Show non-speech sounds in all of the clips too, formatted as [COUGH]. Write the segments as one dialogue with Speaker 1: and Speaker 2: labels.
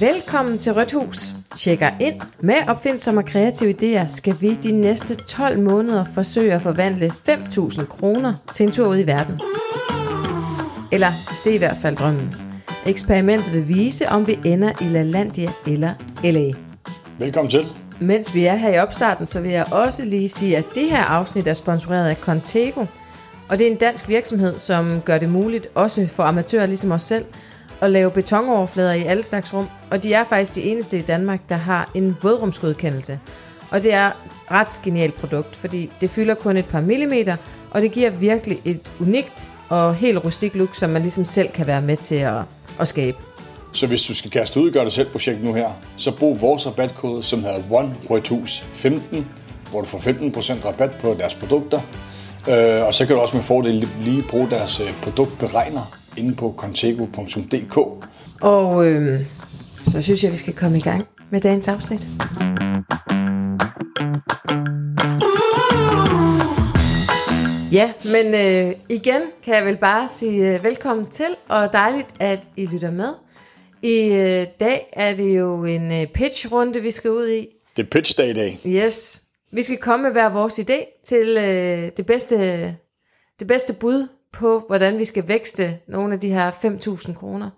Speaker 1: Velkommen til Rødt Hus. Tjekker ind. Med opfindsomme og kreative idéer skal vi de næste 12 måneder forsøge at forvandle 5.000 kroner til en tur ud i verden. Eller det er i hvert fald drømmen. Eksperimentet vil vise, om vi ender i LaLandia eller LA.
Speaker 2: Velkommen til.
Speaker 1: Mens vi er her i opstarten, så vil jeg også lige sige, at det her afsnit er sponsoreret af Contego. Og det er en dansk virksomhed, som gør det muligt, også for amatører ligesom os selv, at lave betonoverflader i alle slags rum. Og de er faktisk de eneste i Danmark, der har en vådrumsgodkendelse. Og det er et ret genialt produkt, fordi det fylder kun et par millimeter, og det giver virkelig et unikt og helt rustik look, som man ligesom selv kan være med til at, at skabe.
Speaker 2: Så hvis du skal kaste ud i gøre det selv projekt nu her, så brug vores rabatkode, som hedder ONERØTHUS15, hvor du får 15% rabat på deres produkter. Øh, og så kan du også med fordel lige bruge deres øh, produktberegner inde på contego.dk.
Speaker 1: Og øh, så synes jeg, vi skal komme i gang med dagens afsnit. Ja, men øh, igen kan jeg vel bare sige øh, velkommen til, og dejligt, at I lytter med. I øh, dag er det jo en øh, pitch-runde, vi skal ud i.
Speaker 2: Det er pitch day i dag.
Speaker 1: Yes. Vi skal komme med hver vores idé til øh, det, bedste, det bedste bud på, hvordan vi skal vækste nogle af de her 5.000 kroner.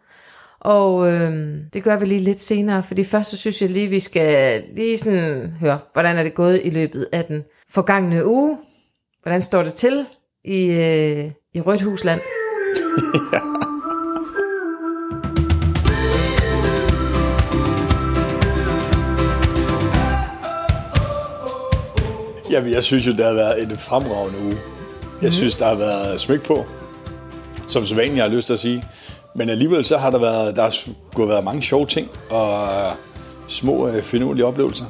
Speaker 1: Og øh, det gør vi lige lidt senere, fordi først så synes jeg lige, vi skal lige sådan høre, hvordan er det gået i løbet af den forgangne uge. Hvordan står det til i, øh, i Rødt Husland? [LAUGHS]
Speaker 2: Jamen, jeg synes jo, det har været en fremragende uge. Jeg mm. synes, der har været smæk på, som så vanligt, jeg har lyst til at sige. Men alligevel så har der været, der har sgu været mange sjove ting og små øh, finurlige oplevelser.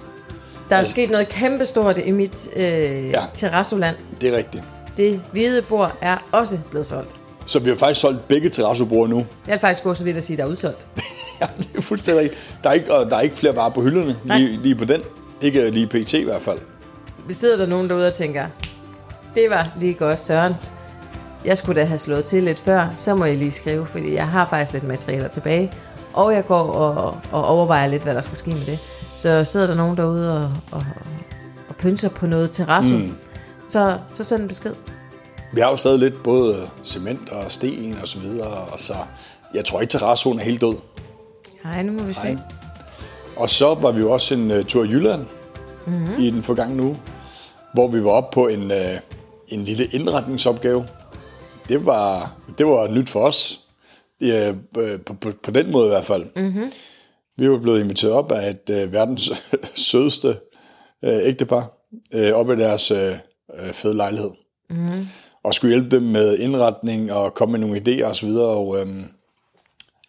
Speaker 1: Der er sket noget kæmpestort i mit øh,
Speaker 2: Ja.
Speaker 1: terrassoland.
Speaker 2: Det er rigtigt.
Speaker 1: Det hvide bord er også blevet solgt.
Speaker 2: Så vi har faktisk solgt begge terrassebord nu.
Speaker 1: Jeg vil faktisk gå så vidt at sige, at der er udsolgt. [LAUGHS]
Speaker 2: ja, det er fuldstændig rigtigt. Der er ikke, og der er ikke flere varer på hylderne lige, lige på den. Ikke lige pt. i hvert fald.
Speaker 1: Vi sidder der nogen derude og tænker, det var lige godt Sørens. Jeg skulle da have slået til lidt før, så må I lige skrive, fordi jeg har faktisk lidt materialer tilbage. Og jeg går og, og overvejer lidt, hvad der skal ske med det. Så sidder der nogen derude og, og, og pynser på noget terrasse. Mm. Så, så send en besked.
Speaker 2: Vi har jo stadig lidt både cement og sten og så videre, og så jeg tror ikke, terrassoen er helt død.
Speaker 1: Hej, nu må vi se.
Speaker 2: Nej. Og så var vi jo også en uh, tur i Jylland mm-hmm. i den forgangne uge, hvor vi var oppe på en, uh, en lille indretningsopgave. Det var, det var nyt for os, ja, på, på, på den måde i hvert fald. Mm-hmm. Vi var blevet inviteret op af et uh, verdens [LAUGHS] sødeste uh, ægtepar uh, op i deres uh, fede lejlighed. Mm-hmm. Og skulle hjælpe dem med indretning og komme med nogle idéer osv. Og, øhm,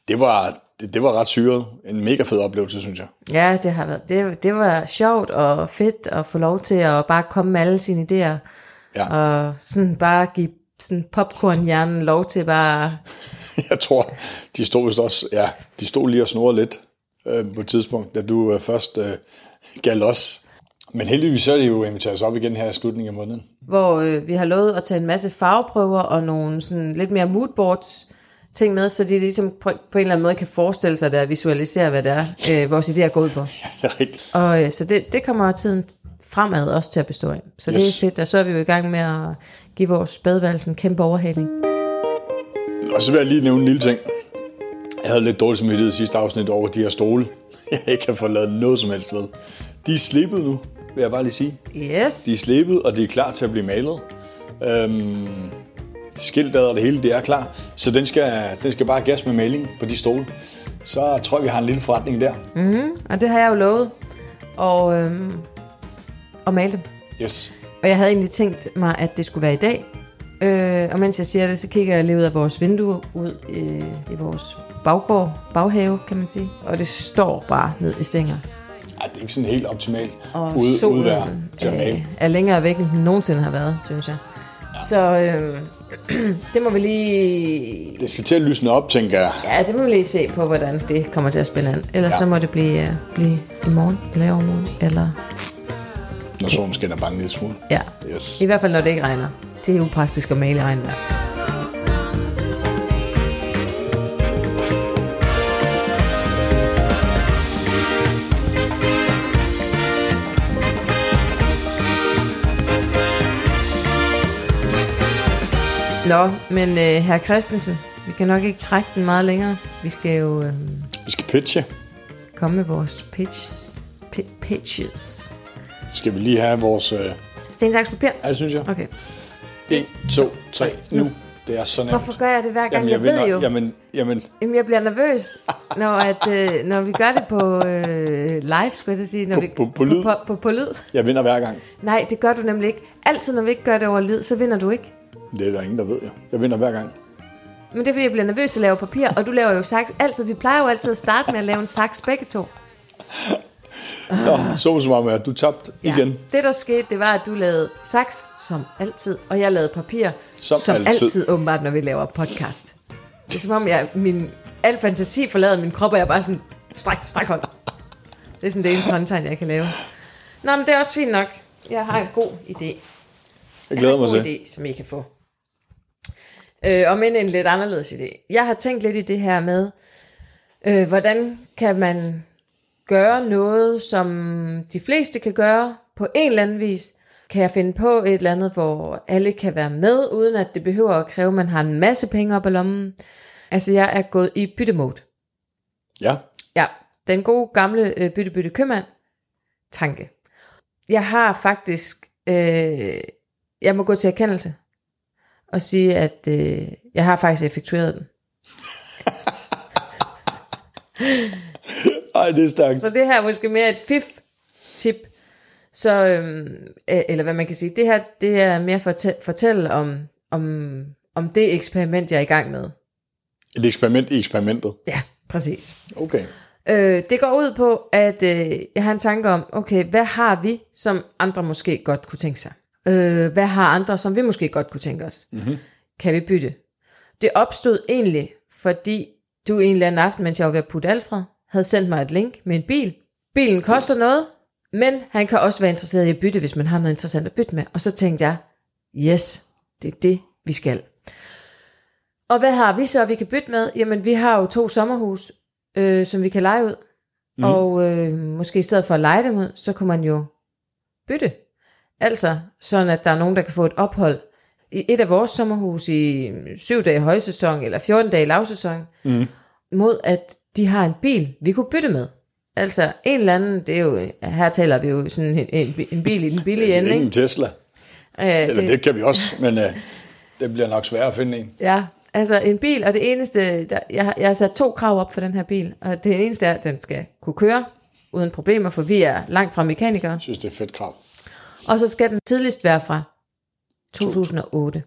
Speaker 2: det, var, det, det var ret syret. En mega fed oplevelse, synes jeg.
Speaker 1: Ja, det har været. Det, det var sjovt og fedt at få lov til at bare komme med alle sine idéer.
Speaker 2: Ja.
Speaker 1: Og sådan bare give sådan popcornhjernen lov til bare... [LAUGHS]
Speaker 2: Jeg tror, de stod vist også, ja, de stod lige og snurrede lidt øh, på et tidspunkt, da du øh, først øh, gav los. Men heldigvis så er det jo inviteret os op igen her i slutningen af måneden.
Speaker 1: hvor øh, vi har lovet at tage en masse farveprøver og nogle sådan lidt mere moodboards ting med, så de ligesom på, på en eller anden måde kan forestille sig det og visualisere, hvad det er, øh, vores idéer går ud på. [LAUGHS]
Speaker 2: Ja, det er rigtigt.
Speaker 1: Og øh, så det, det kommer tiden fremad også til at bestå af. Så det
Speaker 2: Yes.
Speaker 1: er fedt, og så er vi jo i gang med at give vores badeværelse en kæmpe overhaling.
Speaker 2: Og så vil jeg lige nævne en lille ting. Jeg havde lidt dårligt samvittighed i sidste afsnit over de her stole. [LAUGHS] Jeg ikke har fået lavet noget som helst ved. De er slippet nu, vil jeg bare lige sige.
Speaker 1: Yes.
Speaker 2: De er slebet, og de er klar til at blive malet. Øhm, skiltet og det hele, det er klar. Så den skal, den skal bare gas med maling på de stole. Så tror jeg, vi har en lille forretning der.
Speaker 1: Mm, og det har jeg jo lovet. Og, øhm, at male dem.
Speaker 2: Yes.
Speaker 1: Og jeg havde egentlig tænkt mig, at det skulle være i dag. Øh, og mens jeg siger det, så kigger jeg lige ud af vores vindue, ud i, i vores baggård, baghave, kan man sige. Og det står bare ned i stænger.
Speaker 2: Ej, det er ikke sådan helt optimalt
Speaker 1: Og
Speaker 2: ude,
Speaker 1: solen
Speaker 2: udvær til at male.
Speaker 1: øh, er længere væk, end den nogensinde har været, synes jeg. Ja. Så øh, [CLEARS THROAT] det må vi lige...
Speaker 2: Det skal til at lysne op, tænker jeg.
Speaker 1: Ja, det må vi lige se på, hvordan det kommer til at spille an. Ellers ja. Så må det blive, uh, blive i morgen, eller i overmorgen, eller...
Speaker 2: Når solen skinner bare en lille smule.
Speaker 1: Ja,
Speaker 2: Yes.
Speaker 1: i hvert fald når det ikke regner. Det er upraktisk at male i regnvejr. Nå, men øh, herr Christensen, vi kan nok ikke trække den meget længere. Vi skal jo øh,
Speaker 2: Vi skal pitche.
Speaker 1: komme med vores pitches. Pi- pitches.
Speaker 2: Skal vi lige have vores... Øh,
Speaker 1: Sten, saks, papir.
Speaker 2: ja, det synes jeg.
Speaker 1: Okay.
Speaker 2: 1, 2, 3, nu. Det er så nemt.
Speaker 1: Hvorfor gør jeg det hver gang?
Speaker 2: Jamen,
Speaker 1: jeg,
Speaker 2: jeg,
Speaker 1: ved
Speaker 2: vinder,
Speaker 1: jo,
Speaker 2: Jamen, jamen,
Speaker 1: Jamen, jeg bliver nervøs, [LAUGHS] når, at, øh, når vi gør det på øh, live, skulle jeg så sige. Når
Speaker 2: På-
Speaker 1: vi,
Speaker 2: på- på lyd?
Speaker 1: På, på, på lyd.
Speaker 2: jeg vinder hver gang.
Speaker 1: Nej, det gør du nemlig ikke. Altid, når vi ikke gør det over lyd, så vinder du ikke.
Speaker 2: Det er der ingen, der ved jo. Jeg vinder hver gang.
Speaker 1: Men det er, fordi jeg bliver nervøs at lave papir, og du laver jo saks altid. Vi plejer jo altid at starte med at lave en saks begge to. [LAUGHS]
Speaker 2: Nå, så som om, at du tabte igen.
Speaker 1: Det, der skete, det var, at du lavede saks, som altid, og jeg lavede papir,
Speaker 2: Som
Speaker 1: som
Speaker 2: altid.
Speaker 1: altid, åbenbart, når vi laver podcast. Det er som om, jeg, min, al fantasi forlader min krop, og jeg er bare sådan, stræk, stræk hånd. Det er sådan det eneste håndtegn, jeg kan lave. Nå, men det er også fint nok. Jeg har en god idé.
Speaker 2: Jeg glæder mig til.
Speaker 1: god idé, som I kan få. Øh, og men en lidt anderledes idé. Jeg har tænkt lidt i det her med, øh, hvordan kan man gøre noget, som de fleste kan gøre på en eller anden vis. Kan jeg finde på et eller andet, hvor alle kan være med, uden at det behøver at kræve, at man har en masse penge op ad lommen. Altså, jeg er gået i byttemode.
Speaker 2: Ja,
Speaker 1: Ja, den gode gamle øh, bytte bytte købmand tanke. Jeg har faktisk, øh, jeg må gå til erkendelse og sige, at øh, jeg har faktisk effektueret den.
Speaker 2: Ej, det er stærkt.
Speaker 1: Så det her er måske mere et fif-tip. Så, øhm, øh, eller hvad man kan sige, det her det er mere for at tæ- fortælle om, om, om det eksperiment, jeg er i gang med.
Speaker 2: Et eksperiment i eksperimentet.
Speaker 1: Ja, præcis.
Speaker 2: Okay.
Speaker 1: Øh, det går ud på, at øh, jeg har en tanke om, okay, hvad har vi, som andre måske godt kunne tænke sig? Øh, hvad har andre, som vi måske godt kunne tænke os? Mm-hmm. Kan vi bytte? Det opstod egentlig, fordi du en eller anden aften, mens jeg var ved at putte Alfred, havde sendt mig et link med en bil. Bilen koster noget, men han kan også være interesseret i at bytte, hvis man har noget interessant at bytte med. Og så tænkte jeg, yes, det er det, vi skal. Og hvad har vi så, vi kan bytte med? Jamen, vi har jo to sommerhus, øh, som vi kan lege ud. Mm. Og øh, måske i stedet for at lege dem ud, så kunne man jo bytte. Altså, sådan at der er nogen, der kan få et ophold i et af vores sommerhus i syv dage højsæson, eller 14 dage lavsæson, mm. mod at de har en bil, vi kunne bytte med. Altså, en eller anden, det er jo, her taler vi jo sådan en, en, en bil i den billige
Speaker 2: Det
Speaker 1: ende, ikke?
Speaker 2: ingen Tesla.
Speaker 1: Øh,
Speaker 2: Eller det kan vi også, men uh, det bliver nok sværere at finde en.
Speaker 1: Ja, altså en bil, og det eneste, der, jeg, har, jeg har sat to krav op for den her bil, og det eneste er, at den skal kunne køre uden problemer, for vi er langt fra mekanikere,
Speaker 2: Jeg synes, det er et fedt krav.
Speaker 1: Og så skal den tidligst være fra 2008.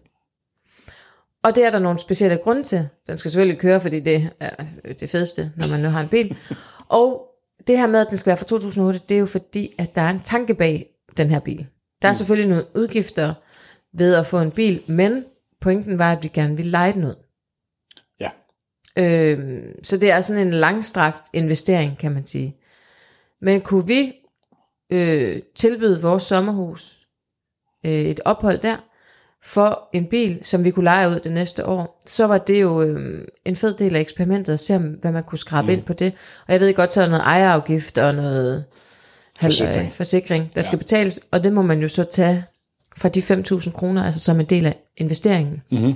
Speaker 1: Og det er der nogle specielle grunde til. Den skal selvfølgelig køre, fordi det er det fedeste, når man nu har en bil. [LAUGHS] Og det her med, at den skal være fra 2008, det er jo fordi, at der er en tanke bag den her bil. Der er selvfølgelig nogle udgifter ved at få en bil, men pointen var, at vi gerne ville lege den ud.
Speaker 2: Ja.
Speaker 1: Øhm, så det er sådan en langstrakt investering, kan man sige. Men kunne vi øh, tilbyde vores sommerhus øh, et ophold der, for en bil, som vi kunne lege ud det næste år, så var det jo øh, en fed del af eksperimentet at se, om, hvad man kunne skrabe mm. ind på det. Og jeg ved godt, så er der noget ejerafgift og noget
Speaker 2: Forsikring.
Speaker 1: øh, forsikring der skal betales, og det må man jo så tage fra de 5.000 kroner, altså som en del af investeringen.
Speaker 2: Mm-hmm.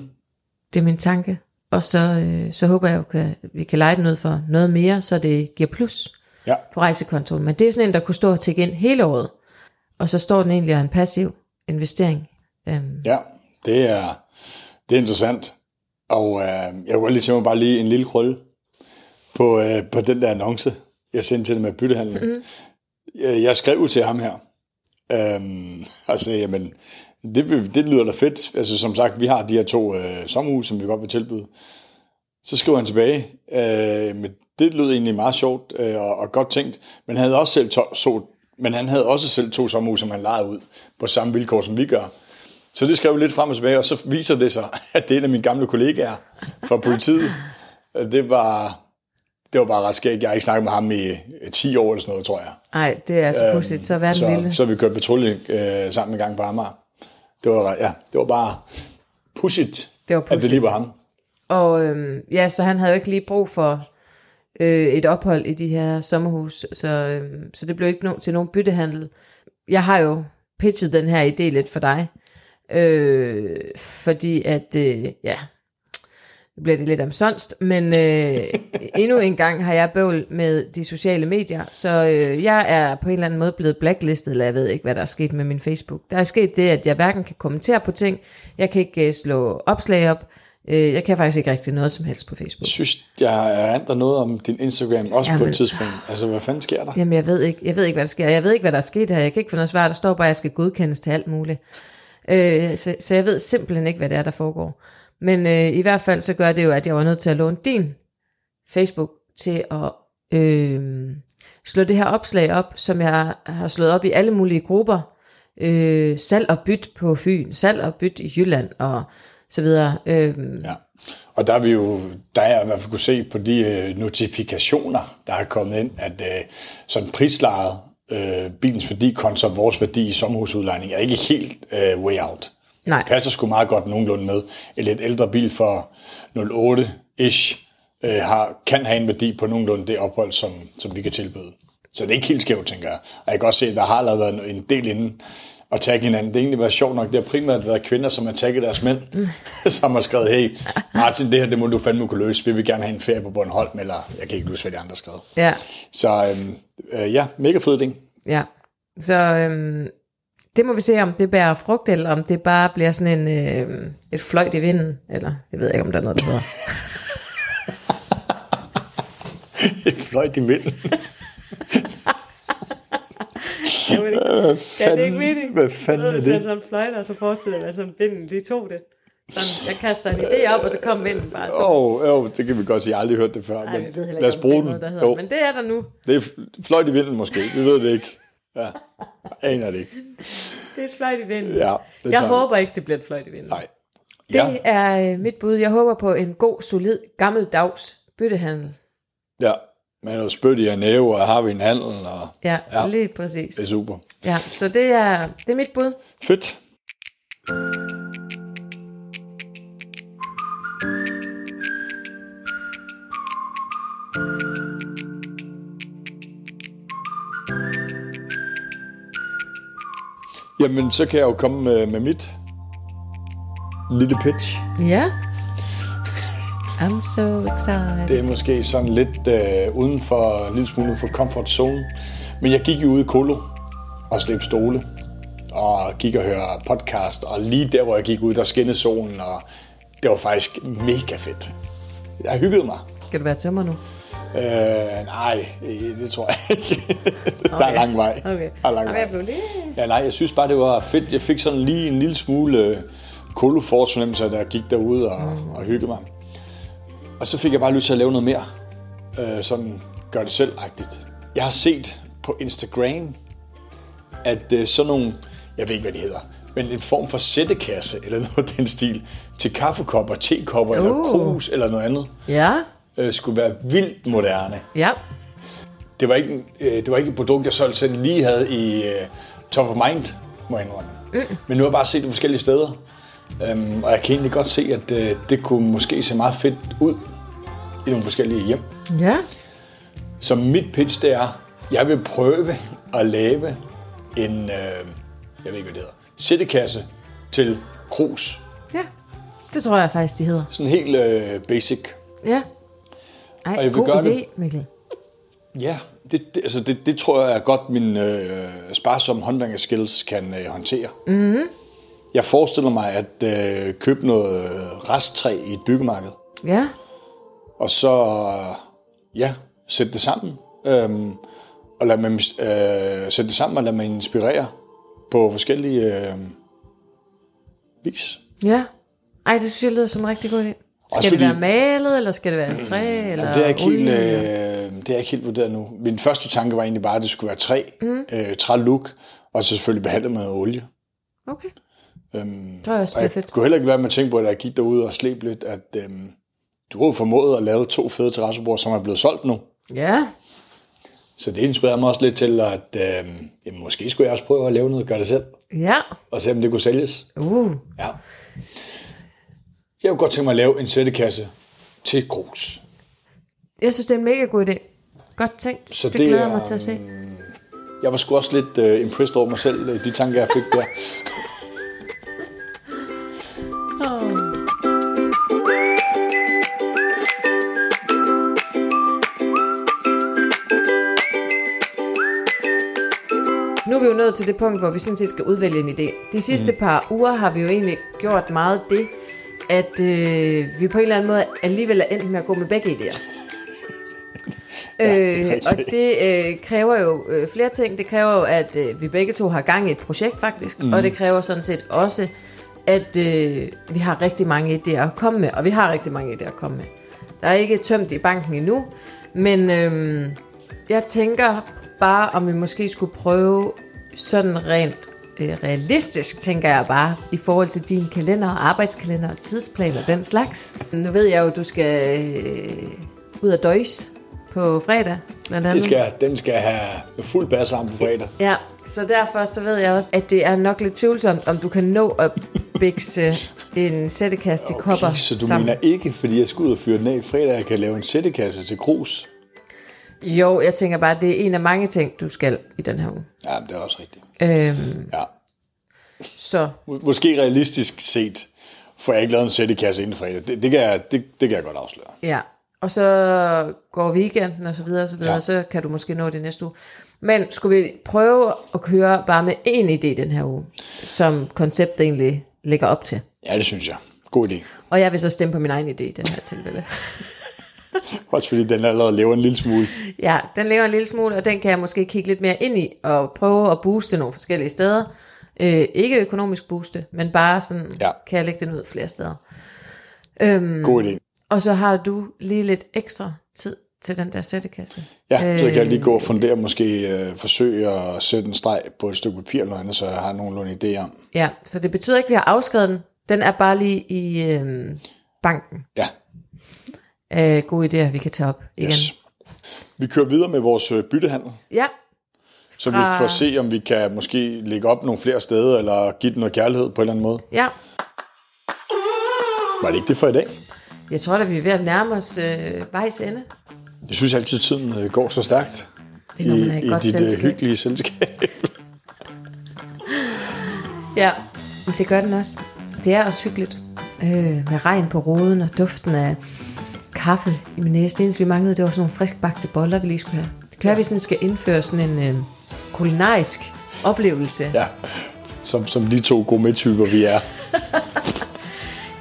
Speaker 1: Det er min tanke. Og så, øh, så håber jeg, at vi kan lege den ud for noget mere, så det giver plus
Speaker 2: Ja.
Speaker 1: på rejsekontoen. Men det er sådan en, der kunne stå og tække ind hele året. Og så står den egentlig og en passiv investering. Øhm,
Speaker 2: Ja, det er, det er interessant. Og øh, jeg kunne lige tænke mig bare lige en lille krølle på, øh, på den der annonce, jeg sendte til dem med byttehandlen. Mm. Jeg, jeg skrev jo til ham her, øhm, og sagde, jamen, det, det lyder da fedt. Altså som sagt, vi har de her to øh, sommerhus, som vi godt vil tilbyde. Så skriver han tilbage, øh, men det lød egentlig meget sjovt øh, og, og godt tænkt, men han havde også selv to, så, men han havde også selv to sommerhus, som han lejede ud på samme vilkår, som vi gør. Så det skrev vi lidt frem og tilbage, og så viser det sig, [LAUGHS] at det er en af mine gamle kollegaer fra politiet. Øh, Det var, det var bare ret skægt. Jeg har ikke snakket med ham i øh, 10 år eller sådan noget, tror jeg.
Speaker 1: Ej, det er så pudsigt. Så den
Speaker 2: Så,
Speaker 1: lille.
Speaker 2: så vi kørte patrulje øh, sammen en gang på Amager. Det var, ja, det var bare pudsigt,
Speaker 1: Det var
Speaker 2: at det
Speaker 1: pudsigt.
Speaker 2: lige var ham.
Speaker 1: Og øhm, ja, så han havde jo ikke lige brug for øh, et ophold i de her sommerhus, så, øhm, så det blev ikke no- til nogen byttehandel. Jeg har jo pitchet den her idé lidt for dig, Øh, fordi at, øh, ja, nu bliver det lidt omsonst, men øh, [LAUGHS] endnu en gang har jeg bøvl med de sociale medier, så øh, jeg er på en eller anden måde blevet blacklistet, eller jeg ved ikke, hvad der er sket med min Facebook. Der er sket det, at jeg hverken kan kommentere på ting, jeg kan ikke øh, slå opslag op, øh, jeg kan faktisk ikke rigtig noget som helst på Facebook.
Speaker 2: Jeg synes, jeg erindrer noget om din Instagram, også
Speaker 1: Jamen.
Speaker 2: på et tidspunkt. Altså, hvad fanden sker der?
Speaker 1: Jamen, jeg ved ikke, jeg ved ikke, hvad der sker. Jeg ved ikke, hvad der er sket her. Jeg kan ikke få noget svar. Der står bare, at jeg skal godkendes til alt muligt. Øh, så, så jeg ved simpelthen ikke, hvad det er, der foregår. Men øh, i hvert fald så gør det jo, at jeg var nødt til at låne din Facebook til at øh, slå det her opslag op, som jeg har slået op i alle mulige grupper. Øh, salg og byt på Fyn, salg og byt i Jylland og så videre. Øh,
Speaker 2: Ja. Og der er vi jo, der er jeg i hvert fald kunne se på de øh, notifikationer, der er kommet ind, at øh, sådan prislaget, øh, bilens værdi kontra vores værdi i sommerhusudlejning, er ikke helt øh, way out.
Speaker 1: nej,
Speaker 2: Det passer sgu meget godt nogenlunde med. En lidt ældre bil for 08-ish øh, har, kan have en værdi på nogenlunde det ophold, som, som vi kan tilbyde. Så det er ikke helt skævt, tænker jeg. Og jeg kan også se, at der har allerede været en del inden at tagge hinanden. Det har egentlig været sjovt nok. Det har primært været kvinder, som har tagget deres mænd, [LAUGHS] som har skrevet, hey Martin, det her det må du fandme kunne løse. Vi vil gerne have en ferie på Bornholm, eller jeg kan ikke huske, hvad de andre har skrevet.
Speaker 1: ja.
Speaker 2: Så øhm, øh, ja, mega fed ting.
Speaker 1: Ja, så øhm, det må vi se, om det bærer frugt, eller om det bare bliver sådan en, øh, et fløjt i vinden, eller jeg ved ikke, om der er noget, der hedder. [LAUGHS]
Speaker 2: Et fløjt i midten. [LAUGHS]
Speaker 1: Ved ikke,
Speaker 2: Hvad
Speaker 1: det ikke mening?
Speaker 2: Hvad fanden er det?
Speaker 1: sådan en fløjt, og så forestiller jeg mig, som vinden, de tog det. Sådan, jeg kaster en idé op, og så kom vinden bare. Så,
Speaker 2: Åh, oh, oh, det kan vi godt sige. Jeg har aldrig hørt det før.
Speaker 1: Ej,
Speaker 2: men lad os
Speaker 1: ikke, det
Speaker 2: bruge
Speaker 1: er
Speaker 2: den.
Speaker 1: noget, der hedder.
Speaker 2: Jo,
Speaker 1: Men det er der nu.
Speaker 2: det er fl- fløjt i vinden måske. Vi ved det ikke. Ja. Jeg aner det ikke.
Speaker 1: Det er et fløjt i vinden.
Speaker 2: Ja, det
Speaker 1: jeg håber ikke, det bliver et fløjt i vinden.
Speaker 2: Nej.
Speaker 1: Det
Speaker 2: Ja,
Speaker 1: er øh, mit bud. Jeg håber på en god, solid, gammeldags byttehandel.
Speaker 2: ja. Med noget spyt i næve, og har vi en handel, og
Speaker 1: Ja,
Speaker 2: Ja.
Speaker 1: ja. lige præcis.
Speaker 2: det er super.
Speaker 1: Ja, så det er, det er mit bud.
Speaker 2: Fedt. Jamen, så kan jeg jo komme med, med mit lille pitch.
Speaker 1: Ja. I'm so excited.
Speaker 2: Det er måske sådan lidt øh, uden for, en lille smule for comfort zone. Men jeg gik jo ud i Kolo og slæbte stole og gik og hørte podcast. Og lige der, hvor jeg gik ud, der skinnede solen, og det var faktisk mega fedt. Jeg hyggede mig.
Speaker 1: Skal du være tømmer nu?
Speaker 2: Øh, nej, øh, det tror jeg ikke. [LAUGHS] der er lang vej.
Speaker 1: Okay.
Speaker 2: Der er lang vej.
Speaker 1: jeg blev lige...
Speaker 2: Ja, nej, jeg synes bare, det var fedt. Jeg fik sådan lige en lille smule øh, kolofornemmelse, da jeg gik derude og, mm. og hyggede mig. Og så fik jeg bare lyst til at lave noget mere. Øh, sådan gør det selv-agtigt. Jeg har set på Instagram, at øh, sådan nogle, jeg ved ikke, hvad de hedder, men en form for sættekasse, eller [LAUGHS] noget af den stil, til kaffekopper, tekopper, uh. eller krus, eller noget andet,
Speaker 1: Ja.
Speaker 2: øh, skulle være vildt moderne.
Speaker 1: Ja.
Speaker 2: Det var ikke, øh, det var ikke et produkt, jeg selv selv lige havde i øh, top of mind, må jeg indrømme. Mm. Men nu har jeg bare set det forskellige steder. Um, og jeg kan egentlig godt se, at øh, det kunne måske se meget fedt ud i nogle forskellige hjem.
Speaker 1: Ja.
Speaker 2: Så mit pitch, det er, jeg vil prøve at lave en, øh, jeg ved ikke, hvad det hedder, sættekasse til krus.
Speaker 1: Ja. Det tror jeg faktisk, de hedder.
Speaker 2: Sådan helt øh, basic.
Speaker 1: Ja.
Speaker 2: Og
Speaker 1: Ej,
Speaker 2: jeg vil
Speaker 1: god
Speaker 2: gøre
Speaker 1: idé,
Speaker 2: det-
Speaker 1: Mikkel.
Speaker 2: Ja, det, det, altså det, det tror jeg er godt, min øh, sparsomme håndværkerskills kan øh, håndtere. Mm-hmm. Jeg forestiller mig at øh, købe noget øh, resttræ i et byggemarked,
Speaker 1: Ja.
Speaker 2: og så øh, ja, sætte det sammen. Øhm, og lade mig, øh, sætte det sammen og lade mig inspirere på forskellige øh, vis.
Speaker 1: Ja. Ej, det synes jeg lyder som en rigtig god idé. Skal
Speaker 2: Også
Speaker 1: det være
Speaker 2: fordi-
Speaker 1: malet, eller skal det være træ, eller
Speaker 2: Jamen, det, er ikke helt, øh, det er ikke helt vurderet nu. Min første tanke var egentlig bare, at det skulle være træ, mm. øh, træ-look, og så selvfølgelig behandlet med olie.
Speaker 1: Okay.
Speaker 2: Øhm,
Speaker 1: Det var også
Speaker 2: Og jeg kunne heller ikke være med at tænke på, at jeg gik derude og slæb lidt, at øhm, du har jo formået at lave to fede terrassebord, som er blevet solgt nu.
Speaker 1: Ja.
Speaker 2: Så det inspirerede mig også lidt til, at øhm, jamen, måske skulle jeg også prøve at lave noget og gøre det selv,
Speaker 1: Ja.
Speaker 2: og se om det kunne sælges.
Speaker 1: Uh.
Speaker 2: Ja. Jeg kunne godt tænke mig at lave en sættekasse til grus.
Speaker 1: Jeg synes, det er en mega god idé. Godt tænkt.
Speaker 2: Så
Speaker 1: det,
Speaker 2: det
Speaker 1: glæder jeg
Speaker 2: er,
Speaker 1: mig til at se.
Speaker 2: Jeg var sgu også lidt uh, impressed over mig selv, øh, de tanker, jeg fik der.
Speaker 1: Nu er vi jo nået til det punkt, hvor vi sådan set skal udvælge en idé. De sidste mm. par uger har vi jo egentlig gjort meget det, at øh, vi på en eller anden måde alligevel er endt med at gå med begge idéer. [LAUGHS] øh, og det øh, kræver jo øh, flere ting. Det kræver jo, at øh, vi begge to har gang i et projekt faktisk, mm. og det kræver sådan set også, at øh, vi har rigtig mange idéer at komme med, og vi har rigtig mange idéer at komme med. Der er ikke tømt i banken endnu, men øh, jeg tænker bare, om vi måske skulle prøve sådan rent øh, realistisk, tænker jeg bare, i forhold til din kalender, arbejdskalender og tidsplaner og den slags. Nu ved jeg jo, du skal øh, ud af døjs på fredag, blandt andet.
Speaker 2: Det skal, den skal have fuld bas sammen på fredag.
Speaker 1: Ja, så derfor så ved jeg også, at det er nok lidt tvivlsomt, om du kan nå at bikse en sættekasse til
Speaker 2: Okay,
Speaker 1: kopper
Speaker 2: så du
Speaker 1: sammen.
Speaker 2: mener ikke, fordi jeg skal ud og fyre den af fredag, jeg kan lave en sættekasse til krus?
Speaker 1: Jo, jeg tænker bare, at det er en af mange ting, du skal i den her uge.
Speaker 2: Ja, det er også rigtigt.
Speaker 1: Øhm,
Speaker 2: Ja.
Speaker 1: så
Speaker 2: Må- Måske realistisk set, får jeg ikke lavet en sættekasse inden fredag. Det, det, kan jeg, det, det kan jeg godt afsløre.
Speaker 1: Ja, og så går weekenden og så videre og så videre,
Speaker 2: Ja.
Speaker 1: ja. så kan du måske nå det næste uge. Men skulle vi prøve at køre bare med én idé den her uge, som konceptet egentlig lægger op til.
Speaker 2: Ja, det synes jeg. God idé.
Speaker 1: Og jeg vil så stemme på min egen idé i den her [LAUGHS] tilfælde. [LAUGHS]
Speaker 2: Også fordi den allerede lever en lille smule.
Speaker 1: ja, den ligger en lille smule, og den kan jeg måske kigge lidt mere ind i, og prøve at booste nogle forskellige steder. Øh, ikke økonomisk booste, men bare sådan,
Speaker 2: Ja.
Speaker 1: kan jeg lægge den ud flere steder.
Speaker 2: God idé.
Speaker 1: Og så har du lige lidt ekstra tid til den der sættekasse.
Speaker 2: Ja, så kan jeg lige gå og fundere, måske øh, forsøge at sætte en streg på et stykke papir eller andet, så jeg har nogenlunde idé om.
Speaker 1: Ja, så det betyder ikke, at vi har afskrevet den. Den er bare lige i øh, banken.
Speaker 2: Ja,
Speaker 1: Øh, gode idéer, vi kan tage op igen.
Speaker 2: yes. Vi kører videre med vores øh, byttehandel,
Speaker 1: Ja,
Speaker 2: så vi får se, om vi kan måske lægge op nogle flere steder, eller give den noget kærlighed på en eller anden måde.
Speaker 1: ja.
Speaker 2: Var det ikke det for i dag?
Speaker 1: Jeg tror da, vi er ved at nærme os øh, vejs ende.
Speaker 2: Jeg synes altid, tiden øh, går så stærkt
Speaker 1: Det er, når man er
Speaker 2: i,
Speaker 1: i godt
Speaker 2: dit øh,
Speaker 1: selskab.
Speaker 2: hyggelige selskab. [LAUGHS]
Speaker 1: Ja, det gør den også. Det er også hyggeligt. Øh, med regn på roden og duften af kaffe i min næse. Det eneste, vi manglede, det var sådan nogle friskbagte boller, vi lige skulle have. Det kan at vi sådan skal indføre sådan en øh, kulinarisk oplevelse.
Speaker 2: ja, som, som de to gourmet-typer, vi er. [LAUGHS]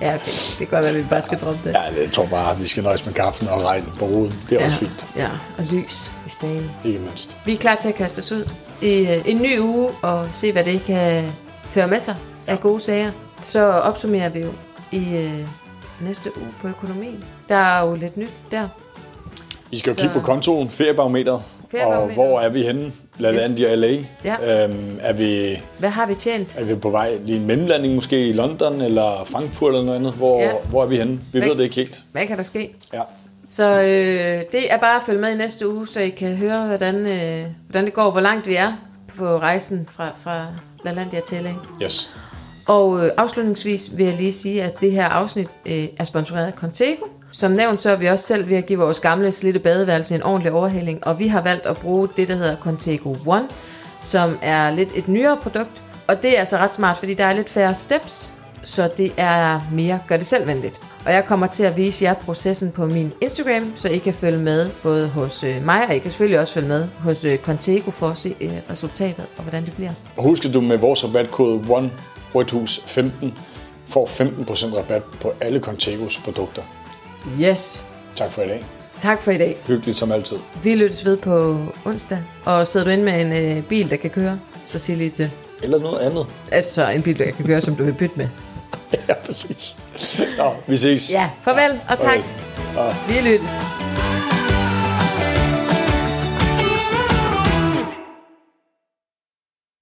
Speaker 1: Ja, okay. Det kan godt være, at vi bare skal droppe det.
Speaker 2: Ja, jeg tror bare, at vi skal nøjes med kaffen og regnen på roden. Det er også fint,
Speaker 1: Ja, og lys i stagen.
Speaker 2: ikke mindst.
Speaker 1: Vi er klar til at kaste os ud i øh, en ny uge og se, hvad det kan føre med sig af gode sager. Så opsummerer vi jo i øh, næste uge på økonomien. Der er jo lidt nyt der.
Speaker 2: Vi skal jo
Speaker 1: Så-
Speaker 2: kigge på kontoen, feriebarometeret, og hvor er vi henne? Blandt
Speaker 1: Yes.
Speaker 2: LA.
Speaker 1: Ja.
Speaker 2: Øhm, er, vi,
Speaker 1: Hvad har vi tjent?
Speaker 2: er vi på vej lige en mellemlanding måske i London eller Frankfurt eller noget andet? Hvor,
Speaker 1: Ja.
Speaker 2: hvor er vi henne? Vi
Speaker 1: Hvad-
Speaker 2: ved det ikke helt.
Speaker 1: Hvad kan der ske?
Speaker 2: Ja.
Speaker 1: Så øh, det er bare at følge med i næste uge, så I kan høre, hvordan, øh, hvordan det går, hvor langt vi er på rejsen fra, fra LaLandia til LA.
Speaker 2: Yes.
Speaker 1: Og øh, afslutningsvis vil jeg lige sige, at det her afsnit øh, er sponsoreret af Contego. Som nævnt, så er vi også selv ved at give vores gamle slitte badeværelse en ordentlig overhaling, og vi har valgt at bruge det, der hedder Contego One, som er lidt et nyere produkt. Og det er altså ret smart, fordi der er lidt færre steps, så det er mere gør det selvvenligt. Og jeg kommer til at vise jer processen på min Instagram, så I kan følge med både hos øh, mig, og I kan selvfølgelig også følge med hos øh, Contego for at se øh, resultatet og hvordan det bliver.
Speaker 2: Og husk, at du med vores rabatkode ONE Rødhus 15 får 15% rabat på alle Contegos produkter.
Speaker 1: Yes!
Speaker 2: Tak for i dag.
Speaker 1: Tak for i dag.
Speaker 2: Hyggeligt som altid.
Speaker 1: Vi lyttes ved på onsdag, og sidder du inde med en øh, bil, der kan køre, så sig lige til.
Speaker 2: Eller noget andet.
Speaker 1: Altså en bil, der kan køre, som du vil bytte med. [LAUGHS]
Speaker 2: Ja, præcis. Nå, vi ses.
Speaker 1: Ja, farvel og tak.
Speaker 2: Farvel.
Speaker 1: Vi lyttes.